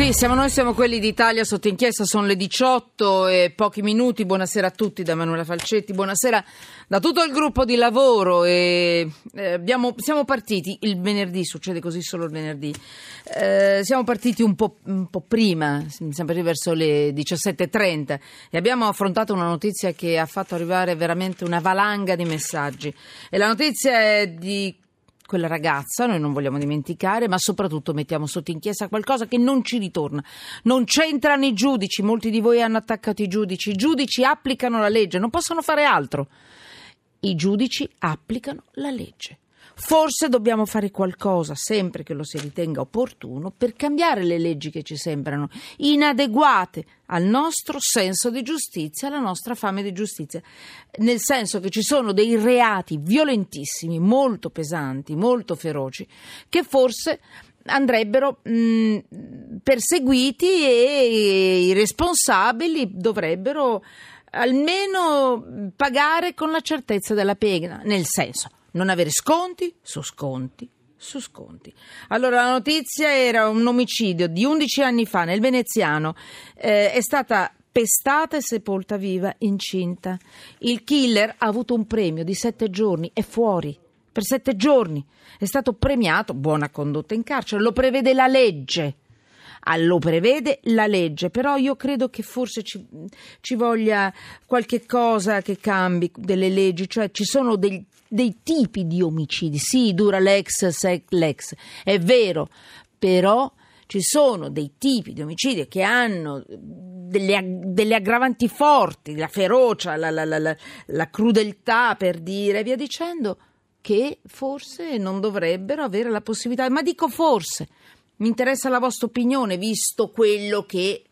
Sì, siamo noi, siamo quelli d'Italia sotto inchiesta, sono le 18 e pochi minuti. Buonasera a tutti da Manuela Falcetti, buonasera da tutto il gruppo di lavoro. E, eh, abbiamo, siamo partiti il venerdì, succede così solo il venerdì. Eh, siamo partiti un po', un po', prima, partiti verso le 17.30 e abbiamo affrontato una notizia che ha fatto arrivare veramente una valanga di messaggi. E la notizia è di quella ragazza, noi non vogliamo dimenticare, ma soprattutto mettiamo sotto inchiesta qualcosa che non ci ritorna. Non c'entrano i giudici, molti di voi hanno attaccato i giudici, i giudici applicano la legge, non possono fare altro. I giudici applicano la legge. Forse dobbiamo fare qualcosa, sempre che lo si ritenga opportuno, per cambiare le leggi che ci sembrano inadeguate al nostro senso di giustizia, alla nostra fame di giustizia. Nel senso che ci sono dei reati violentissimi, molto pesanti, molto feroci, che forse andrebbero mh, perseguiti e i responsabili dovrebbero almeno pagare con la certezza della pena, nel senso non avere sconti su sconti su sconti. Allora, la notizia era un omicidio di 11 anni fa nel veneziano. Eh, è stata pestata e sepolta viva, incinta. Il killer ha avuto un premio di sette giorni, è fuori per sette giorni. È stato premiato, buona condotta in carcere, lo prevede la legge. Ah, lo prevede la legge, però io credo che forse ci, ci voglia qualche cosa che cambi delle leggi, cioè ci sono dei, dei tipi di omicidi, sì, dura l'ex, sec l'ex, è vero, però ci sono dei tipi di omicidi che hanno delle, delle aggravanti forti, la ferocia, la, la, la, la crudeltà per dire, via dicendo, che forse non dovrebbero avere la possibilità, ma dico forse, mi interessa la vostra opinione, visto quello che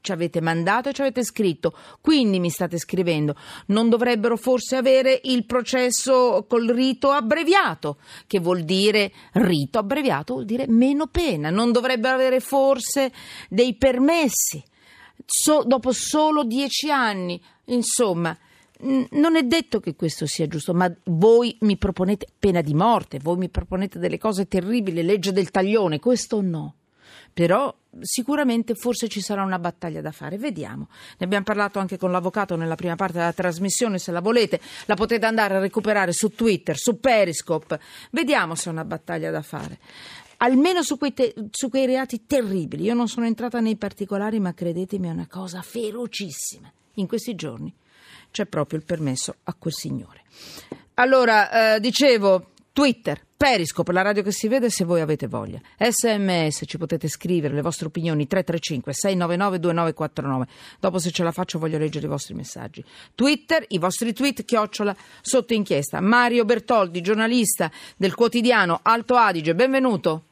ci avete mandato e ci avete scritto. Quindi mi state scrivendo, non dovrebbero forse avere il processo col rito abbreviato, che vuol dire rito abbreviato, vuol dire meno pena. Non dovrebbero avere forse dei permessi so, dopo solo dieci anni. Insomma, non è detto che questo sia giusto, ma voi mi proponete pena di morte, voi mi proponete delle cose terribili, legge del taglione, questo no. Però sicuramente forse ci sarà una battaglia da fare, vediamo. Ne abbiamo parlato anche con l'avvocato nella prima parte della trasmissione, se la volete la potete andare a recuperare su Twitter, su Periscope. Vediamo se è una battaglia da fare almeno su quei, te- su quei, reati terribili. Io non sono entrata nei particolari, ma credetemi è una cosa ferocissima in questi giorni c'è proprio il permesso a quel signore. Allora, eh, dicevo, Twitter, Periscope, la radio che si vede se voi avete voglia. SMS, ci potete scrivere le vostre opinioni 335 699 2949. Dopo se ce la faccio voglio leggere i vostri messaggi. Twitter, i vostri tweet, chiocciola, sotto inchiesta. Mario Bertoldi, giornalista del quotidiano Alto Adige, benvenuto.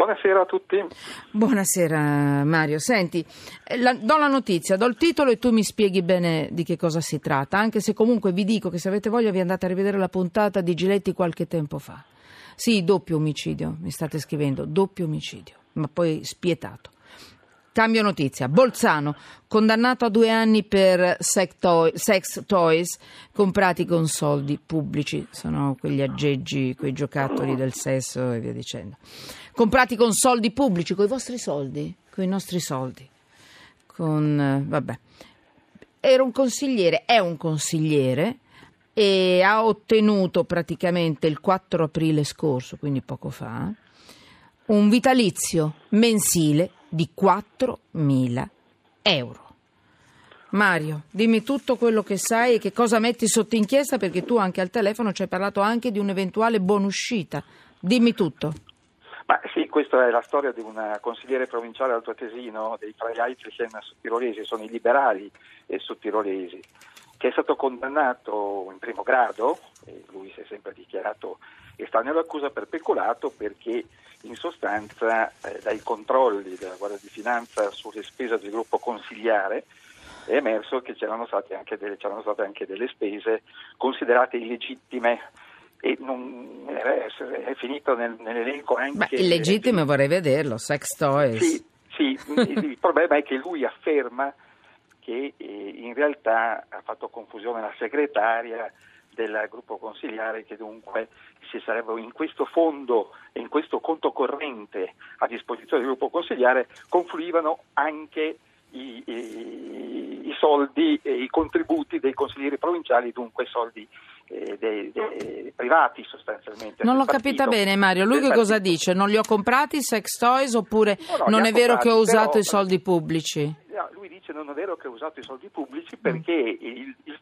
Buonasera a tutti. Buonasera Mario. Senti, eh, la, do la notizia, do il titolo e tu mi spieghi bene di che cosa si tratta, anche se comunque vi dico che se avete voglia vi andate a rivedere la puntata di Giletti qualche tempo fa. Sì, doppio omicidio, mi state scrivendo, doppio omicidio, ma poi spietato. Cambio notizia. Bolzano, condannato a due anni per sex, toy, sex toys comprati con soldi pubblici. Sono quegli aggeggi, quei giocattoli del sesso e via dicendo. Comprati con soldi pubblici, con i vostri soldi, con i nostri soldi. Con, eh, vabbè. Era un consigliere, è un consigliere e ha ottenuto praticamente il 4 aprile scorso, quindi poco fa, un vitalizio mensile di 4.000 euro. Mario, dimmi tutto quello che sai e che cosa metti sotto inchiesta perché tu anche al telefono ci hai parlato anche di un'eventuale buonuscita. Dimmi tutto. Ma sì, questa è la storia di un consigliere provinciale altoatesino dei Freiheitlichen sudtirolesi, sono i liberali e sudtirolesi, che è stato condannato in primo grado, lui si è sempre dichiarato estraneo all'accusa per peculato perché in sostanza eh, dai controlli della Guardia di Finanza sulle spese del gruppo consigliare è emerso che c'erano state anche delle, c'erano state anche delle spese considerate illegittime e non, è finito nel, nell'elenco anche... Beh, illegittime vorrei vederlo, sex toys. Sì, sì il problema è che lui afferma che eh, in realtà ha fatto confusione la segretaria del gruppo consigliare che dunque si sarebbero in questo fondo e in questo conto corrente a disposizione del gruppo consigliare confluivano anche i, i, i soldi e i contributi dei consiglieri provinciali, dunque soldi eh, dei, dei, privati sostanzialmente. Non l'ho capita bene Mario, lui che cosa dice? Non li ho comprati i sex toys oppure no, no, non è vero comprati, che ho usato però, i soldi pubblici? No, lui non è vero che ho usato i soldi pubblici perché il, il,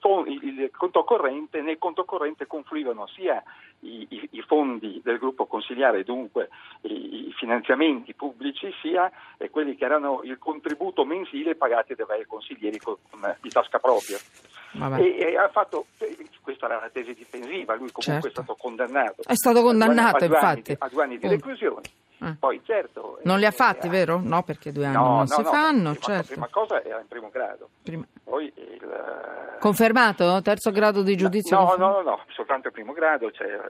il, conto corrente, nel conto corrente confluivano sia i, i, i fondi del gruppo consigliare, dunque i, finanziamenti pubblici, sia quelli che erano il contributo mensile pagati dai vari consiglieri con, con, di tasca propria. E, e, ha fatto, questa era la tesi difensiva, lui comunque certo. è stato condannato. È stato condannato, a due anni, infatti. A due anni di mm. reclusione. Eh. Poi, certo, non li ha fatti, eh, vero? No, perché due anni no, non no, si no, fanno. Prima, certo. prima cosa era in primo grado. Prima... Poi il... Confermato? Terzo grado di giudizio? No, no, no, no, soltanto il primo grado, c'è,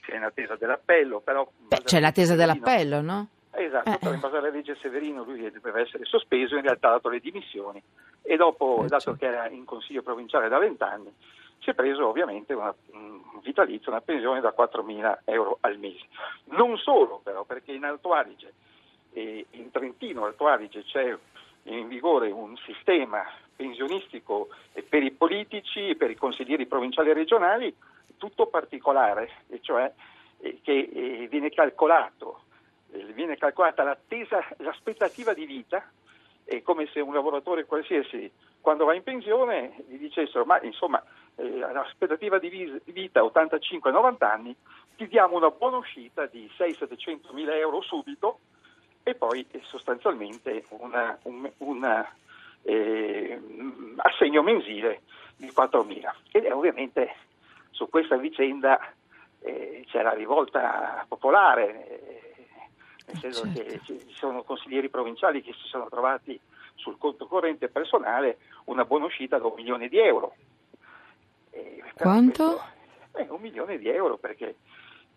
c'è in attesa dell'appello. Però, Beh, c'è l'attesa dell'appello, no? Esatto, eh. però in base alla legge Severino lui doveva essere sospeso, in realtà ha dato le dimissioni e dopo, eh, dato certo. che era in consiglio provinciale da vent'anni, si è preso ovviamente una, un vitalizio, una pensione da 4.000 euro al mese. Non solo però, perché in Alto Adige in Trentino Alto Adige c'è in vigore un sistema pensionistico per i politici per i consiglieri provinciali e regionali tutto particolare, e cioè che viene eh, viene calcolata l'attesa, l'aspettativa di vita, è come se un lavoratore qualsiasi quando va in pensione gli dicessero ma insomma eh, l'aspettativa di vita 85-90 anni ti diamo una buona uscita di 600-700 mila euro subito e poi eh, sostanzialmente una, un una, eh, assegno mensile di 4 mila ed è ovviamente su questa vicenda eh, c'è la rivolta popolare eh, nel senso certo. che ci sono consiglieri provinciali che si sono trovati sul conto corrente personale una buona uscita da un milione di euro. Quanto? Eh, un milione di euro perché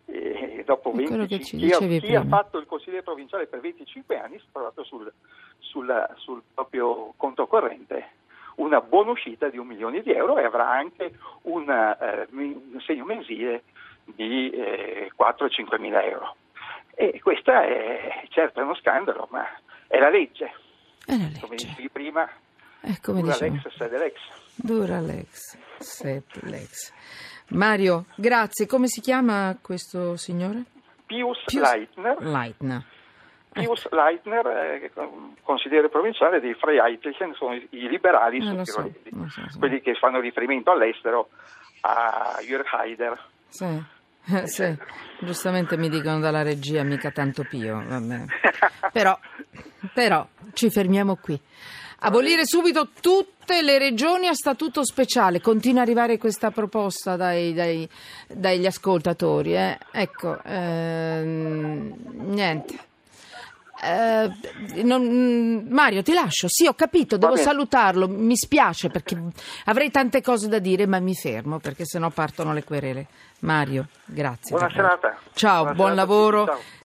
eh, dopo 20, chi, ha, chi ha, fatto il consigliere provinciale per 25 anni si è trovato sul, sulla, sul proprio conto corrente una buona uscita di un milione di euro e avrà anche una, eh, un segno mensile di eh, 4-5 mila euro. E questo è certo è uno scandalo, ma è la legge. È la legge. Come dicevi prima, eh, come dura dicevo. l'ex l'ex. Dura l'ex sed l'ex. Mario, grazie. Come si chiama questo signore? Pius, Pius Leitner. Leitner. Pius ecco. Leitner è consigliere provinciale dei Freiheitlichen, sono i liberali eh, so, so, so. quelli che fanno riferimento all'estero a Jürg Haider. Sì. Eh, sì, giustamente mi dicono dalla regia, mica tanto pio, però, però ci fermiamo qui. Abolire subito tutte le regioni a statuto speciale. Continua ad arrivare questa proposta dai, dai, dagli ascoltatori. Eh? Ecco, ehm, niente. Eh, non, Mario, ti lascio. Sì, ho capito, devo salutarlo. Mi spiace perché avrei tante cose da dire, ma mi fermo perché sennò partono le querele. Mario, grazie. Buona serata. Ciao, Buona buon serata lavoro.